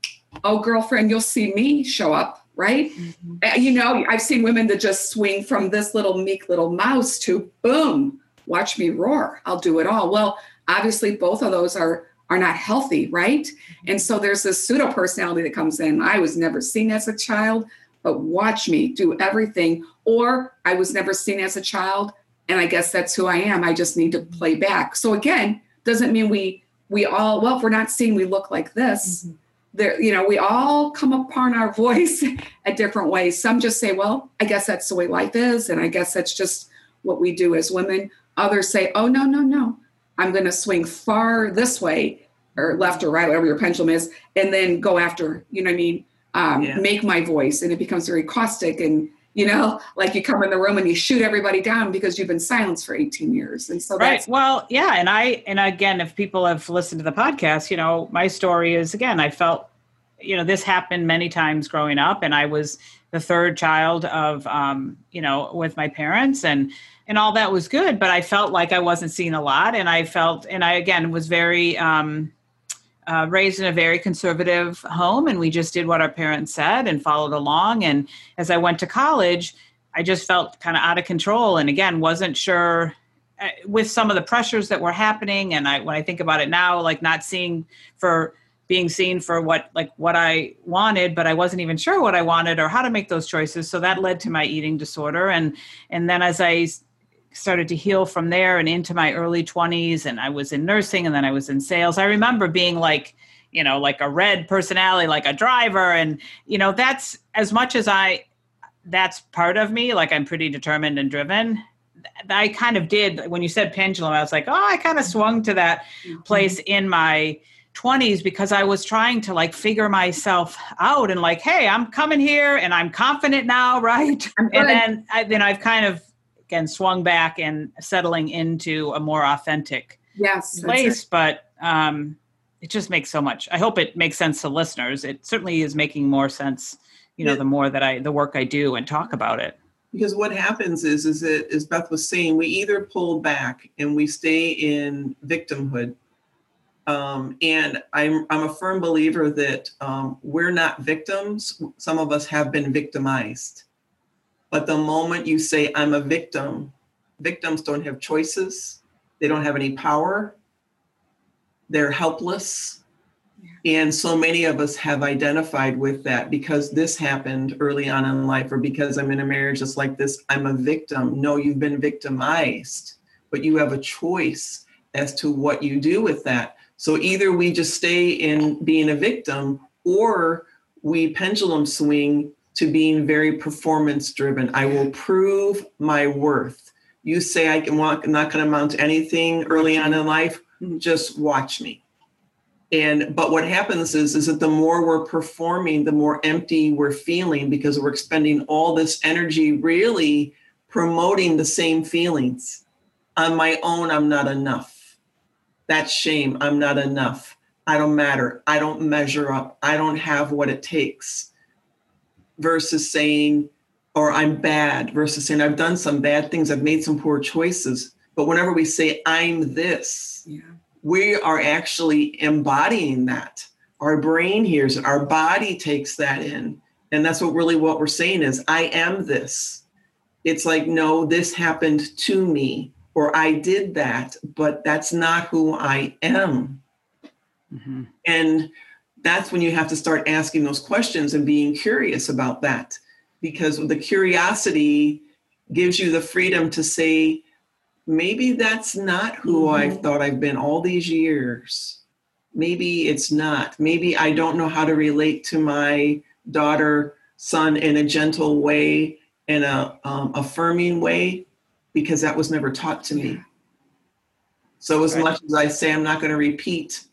oh girlfriend you'll see me show up right? Mm-hmm. Uh, you know i've seen women that just swing from this little meek little mouse to boom watch me roar. I'll do it all. Well obviously both of those are are not healthy right? And so there's this pseudo personality that comes in. I was never seen as a child but watch me do everything. Or i was never seen as a child and i guess that's who i am. I just need to play back. So again doesn't mean we we all well if we're not seen we look like this. Mm-hmm. there you know we all come upon our voice [laughs] a different way. some just say well i guess that's the way life is and i guess that's just what we do as women. Others say oh no no no I'm going to swing far this way or left or right, whatever your pendulum is, and then go after, you know what I mean? Um, yeah. Make my voice. And it becomes very caustic and, you know, like you come in the room and you shoot everybody down because you've been silenced for 18 years. And so right. Well, yeah. And I, and again, if people have listened to the podcast, you know, my story is again, I felt you know this happened many times growing up and i was the third child of um, you know with my parents and and all that was good but i felt like i wasn't seeing a lot and i felt and i again was very um, uh, raised in a very conservative home and we just did what our parents said and followed along and as i went to college i just felt kind of out of control and again wasn't sure uh, with some of the pressures that were happening and i when i think about it now like not seeing for being seen for what like what I wanted, but I wasn't even sure what I wanted or how to make those choices. So that led to my eating disorder, and and then as I started to heal from there and into my early 20s and I was in nursing and then I was in sales. I remember being like, you know, like a red personality, like a driver and you know, that's as much as I that's part of me, like I'm pretty determined and driven. I kind of did when you said pendulum, I was like, oh, I kind of swung to that mm-hmm. place in my 20s because I was trying to like figure myself out and like, hey, I'm coming here and I'm confident now, [laughs] right? And then I, then I've kind of again swung back and settling into a more authentic yes place. But um, it just makes so much. I hope it makes sense to listeners. It certainly is making more sense. You know, yeah. the more that I the work I do and talk about it because what happens is is that as beth was saying we either pull back and we stay in victimhood um, and I'm, I'm a firm believer that um, we're not victims. Some of us have been victimized. But the moment you say, I'm a victim, victims don't have choices, they don't have any power, they're helpless. And so many of us have identified with that because this happened early on in life, or because I'm in a marriage just like this, I'm a victim. No, you've been victimized, but you have a choice as to what you do with that. So either we just stay in being a victim or we pendulum swing to being very performance driven. I will prove my worth. You say I can walk, I'm not going to amount to anything early on in life, mm-hmm. just watch me. And but what happens is is that the more we're performing, the more empty we're feeling because we're expending all this energy really promoting the same feelings. On my own, I'm not enough that's shame. I'm not enough. I don't matter. I don't measure up. I don't have what it takes. Versus saying, or I'm bad, versus saying, I've done some bad things. I've made some poor choices. But whenever we say, I'm this, yeah. we are actually embodying that. Our brain hears it, our body takes that in. And that's what really what we're saying is, I am this. It's like, no, this happened to me or I did that, but that's not who I am. Mm-hmm. And that's when you have to start asking those questions and being curious about that because the curiosity gives you the freedom to say, maybe that's not who mm-hmm. I thought I've been all these years. Maybe it's not. Maybe I don't know how to relate to my daughter, son in a gentle way, in a um, affirming way because that was never taught to me. So as right. much as I say I'm not going to repeat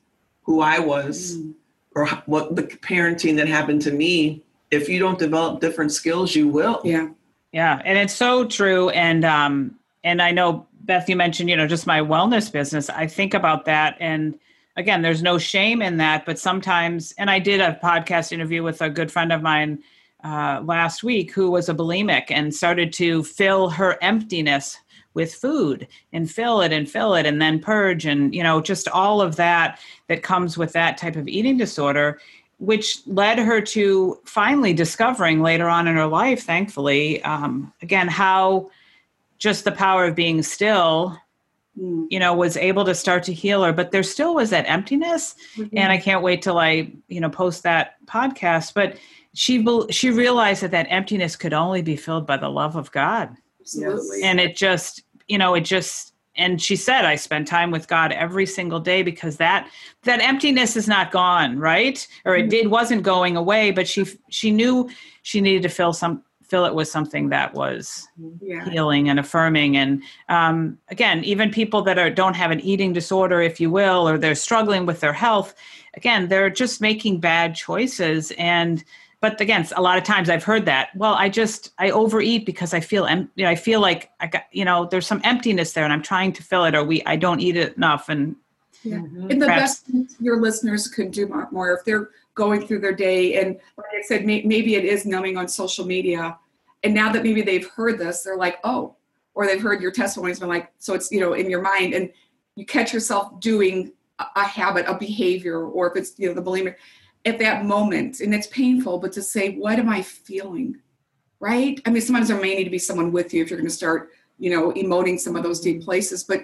who I was mm. Or what the parenting that happened to me, if you don't develop different skills, you will. Yeah. Yeah, and it's so true and um and I know Beth you mentioned, you know, just my wellness business. I think about that and again, there's no shame in that, but sometimes and I did a podcast interview with a good friend of mine uh, last week who was a bulimic and started to fill her emptiness with food and fill it and fill it and then purge and you know just all of that that comes with that type of eating disorder which led her to finally discovering later on in her life thankfully um, again how just the power of being still mm. you know was able to start to heal her but there still was that emptiness mm-hmm. and i can't wait till i you know post that podcast but she she realized that that emptiness could only be filled by the love of God. Absolutely. And it just, you know, it just and she said I spend time with God every single day because that that emptiness is not gone, right? Or it did wasn't going away, but she she knew she needed to fill some fill it with something that was yeah. healing and affirming and um, again even people that are don't have an eating disorder if you will or they're struggling with their health again they're just making bad choices and but again a lot of times i've heard that well i just i overeat because i feel em- you know, i feel like i got you know there's some emptiness there and i'm trying to fill it or we i don't eat it enough and Yeah. Mm-hmm. And the Perhaps. best your listeners could do more if they're going through their day and like I said, may, maybe it is numbing on social media. And now that maybe they've heard this, they're like, oh, or they've heard your testimonies, been like, so it's, you know, in your mind and you catch yourself doing a, a habit, a behavior, or if it's, you know, the bulimic at that moment and it's painful, but to say, what am I feeling? Right? I mean, sometimes there may need to be someone with you if you're going to start, you know, emoting some of those deep places, but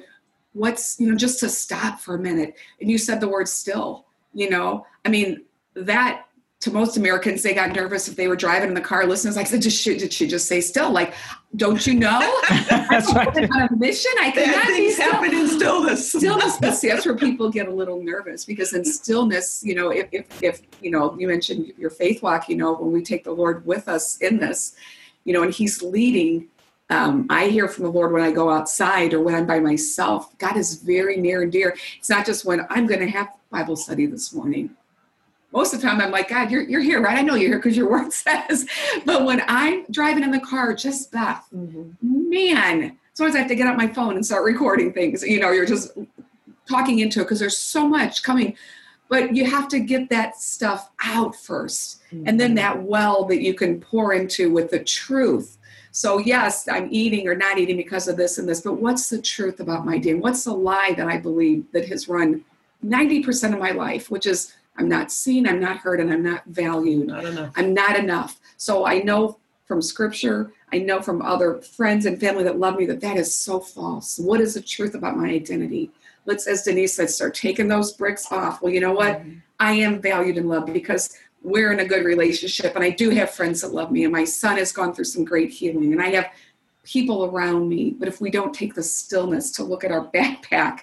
what's you know just to stop for a minute and you said the word still you know i mean that to most Americans, they got nervous if they were driving in the car. Listeners like, did she, did she just say still? Like, don't you know? [laughs] That's right. On a mission, I cannot be still. happen in stillness. Stillness. See, that's where people get a little nervous because in stillness, you know, if, if, if you know, you mentioned your faith walk. You know, when we take the Lord with us in this, you know, and He's leading um, I hear from the Lord when I go outside or when I'm by myself. God is very near and dear. It's not just when I'm going to have Bible study this morning. Most of the time, I'm like, God, you're, you're here, right? I know you're here because your word [laughs] says. But when I'm driving in the car, just Beth, mm-hmm. man, sometimes I have to get out my phone and start recording things. You know, you're just talking into it because there's so much coming. But you have to get that stuff out 1st mm-hmm. and then mm-hmm. that well that you can pour into with the truth so, yes, I'm eating or not eating because of this and this, but what's the truth about my day? What's the lie that I believe that has run 90% of my life, which is I'm not seen, I'm not heard, and I'm not valued. Not enough. I'm not enough. So, I know from scripture, I know from other friends and family that love me that that is so false. What is the truth about my identity? Let's, as Denise said, start taking those bricks off. Well, you know what? Mm-hmm. I am valued and loved because we're in a good relationship and I do have friends that love me and my son has gone through some great healing and I have people around me. But if we don't take the stillness to look at our [laughs] backpack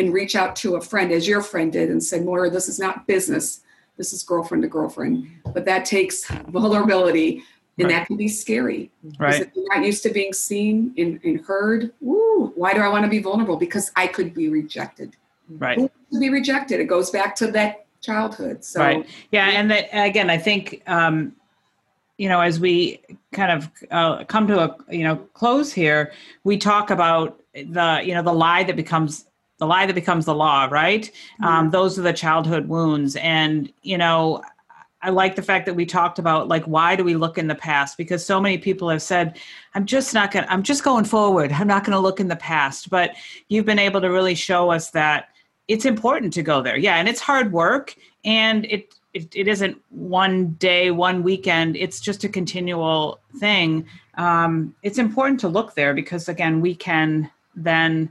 and reach out to a friend as your friend did and say, Moira, this is not business. This is girlfriend to girlfriend. But that takes [laughs] vulnerability and right. that can be scary. Right. If you're not used to being seen and, and heard, Ooh, why do I want to be vulnerable? Because I could be rejected. Right. To be rejected. It goes back to that childhood. So right, yeah, and that again, I think um, you know as we kind of uh, come to a you know close here, we talk about the you know the lie that becomes the lie that becomes the law, right? Mm-hmm. Um, those are the childhood wounds, and you know. I like the fact that we talked about like why do we look in the past because so many people have said I'm just not going to I'm just going forward. I'm not going to look in the past. But you've been able to really show us that it's important to go there. Yeah, and it's hard work and it, it it, isn't one day, one weekend. It's just a continual thing. Um, it's important to look there because again, we can then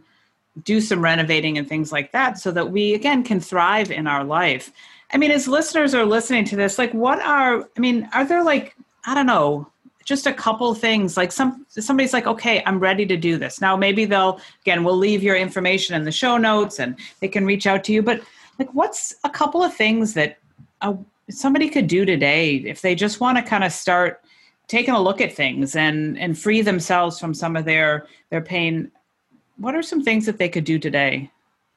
do some renovating and things like that so that we again can thrive in our life. I mean, as listeners are listening to this, like what are I mean, are there like I don't know, just a couple things like some somebody's like okay i'm ready to do this now maybe they'll again we'll leave your information in the show notes and they can reach out to you but like what's a couple of things that uh, somebody could do today if they just want to kind of start taking a look at things and and free themselves from some of their their pain what are some things that they could do today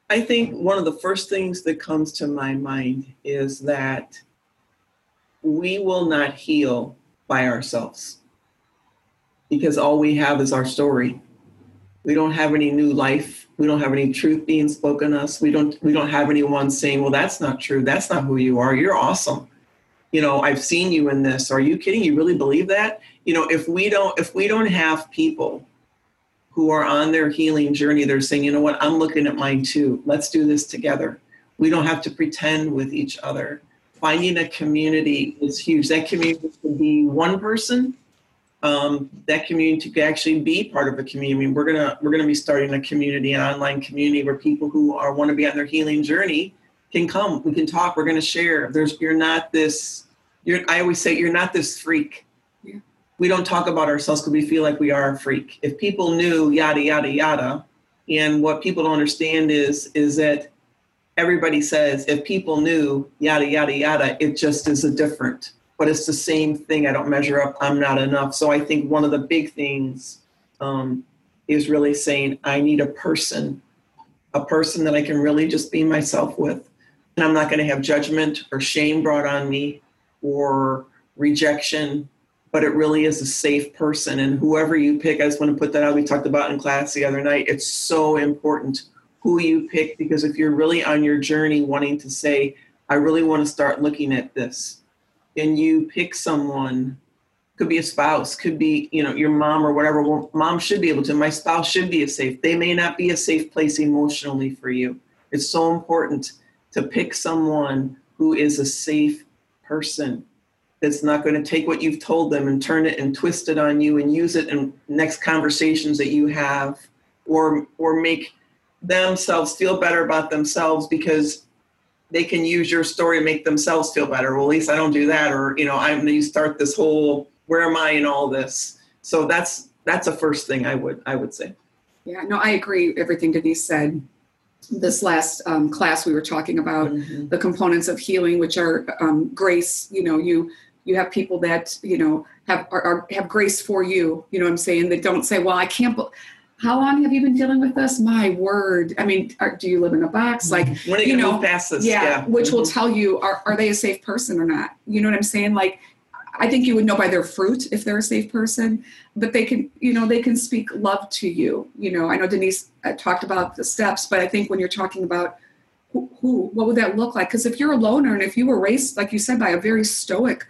i think one of the first things that comes to my mind is that we will not heal by ourselves because all we have is our story. We don't have any new life. We don't have any truth being spoken us. We don't we don't have anyone saying, "Well, that's not true. That's not who you are. You're awesome." You know, I've seen you in this. Are you kidding? You really believe that? You know, if we don't if we don't have people who are on their healing journey, they're saying, "You know what? I'm looking at mine too. Let's do this together." We don't have to pretend with each other. Finding a community is huge. That community could be one person, um, that community could actually be part of a community. I mean, we're gonna we're gonna be starting a community, an online community where people who are want to be on their healing journey can come. We can talk. We're gonna share. There's you're not this. You're I always say you're not this freak. We don't talk about ourselves because we feel like we are a freak. If people knew yada yada yada, and what people don't understand is is that everybody says if people knew yada yada yada, it just is a different but it's the same thing. I don't measure up. I'm not enough. So I think one of the big things um, is really saying I need a person, a person that I can really just be myself with, and I'm not going to have judgment or shame brought on me or rejection. But it really is a safe person, and whoever you pick, I just want to put that out. We talked about in class the other night. It's so important who you pick because if you're really on your journey wanting to say, I really want to start looking at this, and you pick someone, could be a spouse, could be, you know, your mom or whatever. Well, mom should be able to. My spouse should be a safe. They may not be a safe place emotionally for you. It's so important to pick someone who is a safe person that's not going to take what you've told them and turn it and twist it on you and use it in next conversations that you have or or make themselves feel better about themselves because they can use your story to make themselves feel better. Well, at least I don't do that, or you know, I'm going to start this whole where am I in all this? So that's that's the first thing I would I would say. Yeah, no, I agree. Everything Denise said. This last um, class we were talking about Mhm. the components of healing, which are um, grace. You know, you you have people that you know have are, are have grace for you. You know what I'm saying? That don't say, "Well, I can't." be- How long have you been dealing with this? My word! I mean, are, do you live in a box? Like, when you know, past this? yeah, which will Mhm. tell you are are they a safe person or not? You know what I'm saying? Like, I think you would know by their fruit if they're a safe person, but they can, you know, they can speak love to you. You know, I know Denise uh, talked about the steps, but I think when you're talking about who, who what would that look like? Because if you're a loner and if you were raised, like you said, by a very stoic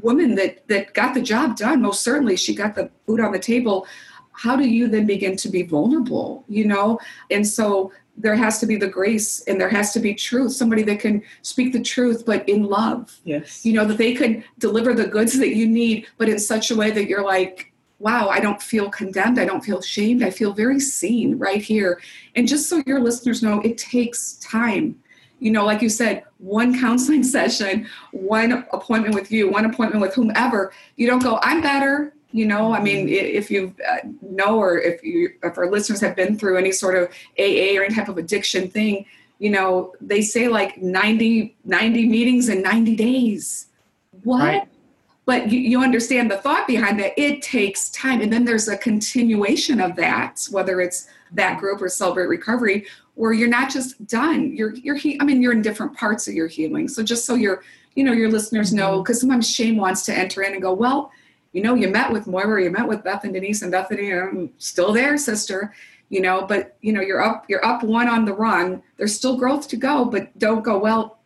woman that that got the job done, most certainly she got the food on the table. How do you then begin to be vulnerable? You know, and so there has to be the grace and there has to be truth somebody that can speak the truth but in love Yes. you know that they can deliver the goods that you need but in such a way that you're like wow i don't feel condemned i don't feel shamed i feel very seen right here and just so your listeners know it takes time you know like you said one counseling [laughs] session one appointment with you one appointment with whomever you don't go i'm better. You know i mean if you uh, know or if you if our listeners have been through any sort of aa or any type of addiction thing you know they say like 90 90 meetings in 90 days. What? Right. but you, you understand the thought behind that. It takes time. And then there's a continuation of that whether it's that group or celebrate recovery where you're not just done. You're you're he- i mean you're in different parts of your healing. So just so your you know your listeners know mm-hmm. because sometimes shame wants to enter in and go well you know you met with moira you met with beth and denise and bethany i'm still there sister you know but you know you're up you're up one on the run. There's still growth to go but don't go well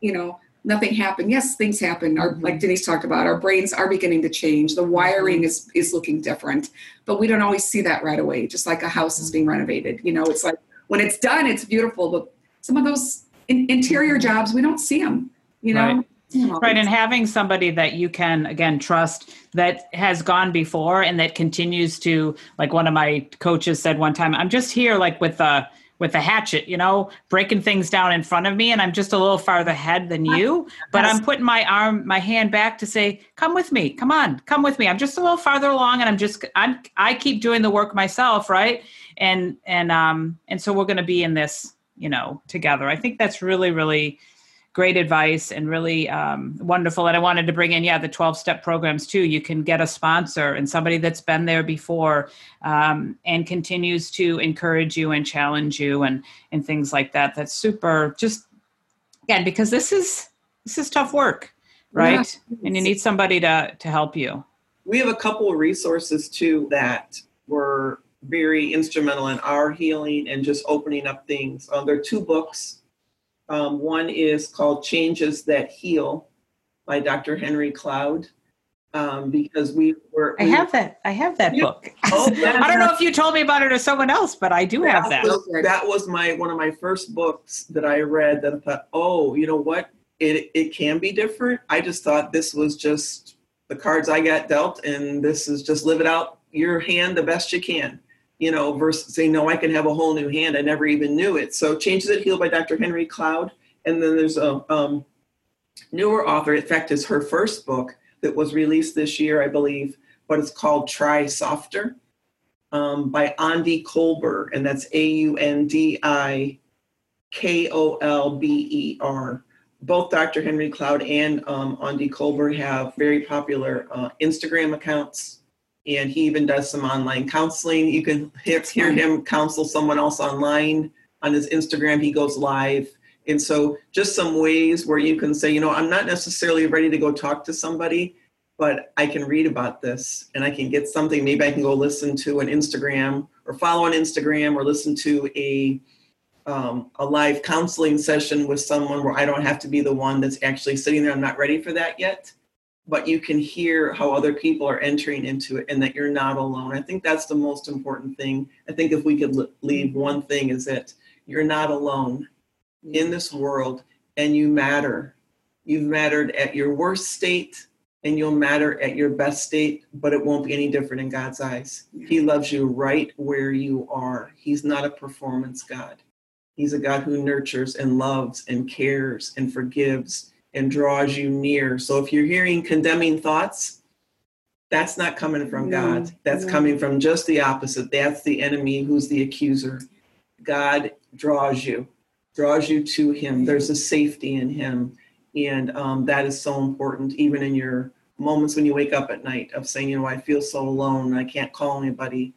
you know nothing happened. Yes things happen. Our, mm-hmm. like denise talked about our brains are beginning to change. The wiring mm-hmm. is is looking different but we don't always see that right away just like a house is being renovated. You know it's like when it's done it's beautiful but some of those in, interior mm-hmm. jobs we don't see them you know Right. Right, and having somebody that you can again trust that has gone before and that continues to, like one of my coaches said one time, I'm just here like with a with a hatchet, you know, breaking things down in front of me, and I'm just a little farther ahead than you, but I'm putting my arm, my hand back to say, "Come with me, come on, come with me." I'm just a little farther along, and I'm just I'm I keep doing the work myself, right? And and um and so we're going to be in this, you know, together. I think that's really really great advice and really um, wonderful. And I wanted to bring in, yeah, the 12 step programs too. You can get a sponsor and somebody that's been there before um, and continues to encourage you and challenge you and, and things like that. That's super just, again, because this is, this is tough work, right? And you need somebody to, to help you. We have a couple of resources too that were very instrumental in our healing and just opening up things. Um, there are two books. Um, one is called Changes That Heal by Dr. Henry Cloud. Um, because we were. I have that. I have that Yeah. book. Oh, [laughs] I don't know if you told me about it or someone else, but I do have that. was, that was my one of my first books that I read that I thought, oh, you know what? It it can be different. I just thought this was just the cards I got dealt, and this is just live it out your hand the best you can. You know, versus saying, no, I can have a whole new hand. I never even knew it. So Changes That Heal by Dr. Henry Cloud. And then there's a um, newer author, in fact, it's her first book that was released this year, I believe, but it's called Try Softer um, by Aundi Kolber, and that's A U N D I K O L B E R. Both Dr. Henry Cloud and um, Aundi Kolber have very popular uh, Instagram accounts, and he even does some online counseling. You can hear, hear him counsel someone else online on his Instagram. He goes live. And so, just some ways where you can say, you know, I'm not necessarily ready to go talk to somebody, but I can read about this and I can get something. Maybe I can go listen to an Instagram or follow on Instagram or listen to a um, a live counseling session with someone where I don't have to be the one that's actually sitting there. I'm not ready for that yet. But you can hear how other people are entering into it and that you're not alone. I think that's the most important thing. I think if we could leave one thing is that you're not alone in this world and you matter. You've mattered at your worst state and you'll matter at your best state, but it won't be any different in God's eyes. He loves you right where you are. He's not a performance God. He's a God who nurtures and loves and cares and forgives and draws you near. So if you're hearing condemning thoughts, that's not coming from no, God. That's no. coming from just the opposite. That's the enemy who's the accuser. God draws you, draws you to Him. There's a safety in Him. And um, that is so important, even in your moments when you wake up at night of saying, you know, I feel so alone, I can't call anybody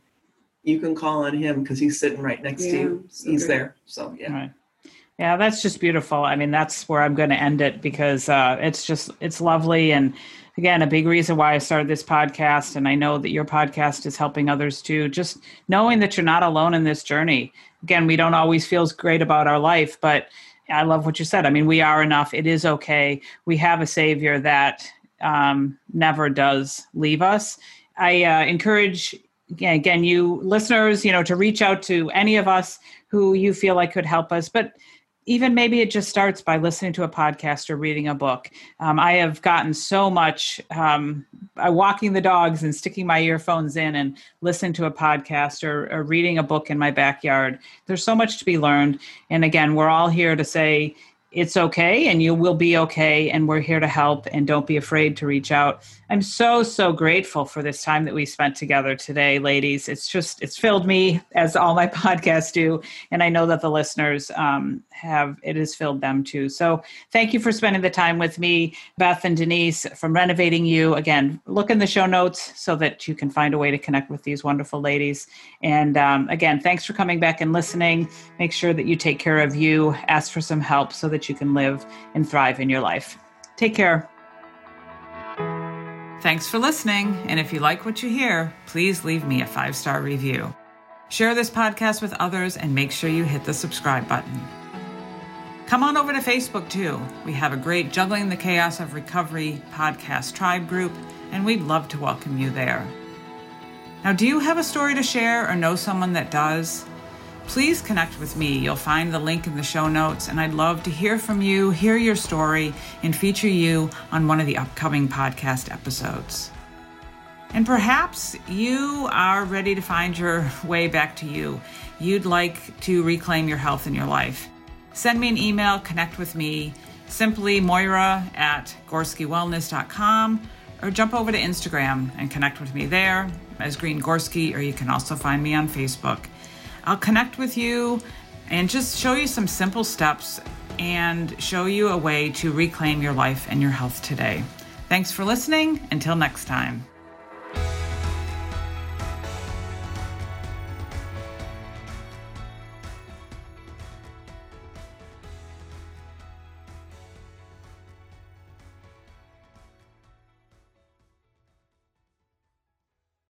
you can call on him because he's sitting right next yeah, to you. So he's good. there. So yeah. Right. Yeah, that's just beautiful. I mean, that's where I'm going to end it because uh, it's just it's lovely and again a big reason why I started this podcast and I know that your podcast is helping others too. Just knowing that you're not alone in this journey. Again, we don't always feel great about our life, but I love what you said. I mean, we are enough. It is okay. We have a savior that um, never does leave us. I uh, encourage again, you listeners, you know, to reach out to any of us who you feel like could help us. But even maybe it just starts by listening to a podcast or reading a book. Um, I have gotten so much um, by walking the dogs and sticking my earphones in and listening to a podcast or, or reading a book in my backyard. There's so much to be learned. And again, we're all here to say, it's okay and you will be okay and we're here to help and don't be afraid to reach out. I'm so so grateful for this time that we spent together today ladies. It's just it's filled me as all my [laughs] podcasts do and i know that the listeners um, have it has filled them too. So thank you for spending the time with me beth and denise from Renovating U. Again look in the show notes so that you can find a way to connect with these wonderful ladies. And um, again thanks for coming back and listening. Make sure that you take care of you. Ask for some help so that that you can live and thrive in your life. Take care. Thanks for listening. And if you like what you hear, please leave me a five star review. Share this podcast with others and make sure you hit the subscribe button. Come on over to Facebook too. We have a great Juggling the Chaos of Recovery podcast tribe group, and we'd love to welcome you there. Now, do you have a story to share or know someone that does? Please connect with me. You'll find the link in the show notes, and I'd love to hear from you, hear your story, and feature you on one of the upcoming podcast episodes. And perhaps you are ready to find your way back to you. You'd like to reclaim your health in your life. Send me an email, connect with me, simply Moira at gorskywellness.com, or jump over to Instagram and connect with me there as Green Gorski, or you can also find me on Facebook. I'll connect with you and just show you some simple steps and show you a way to reclaim your life and your health today. Thanks for listening. Until next time.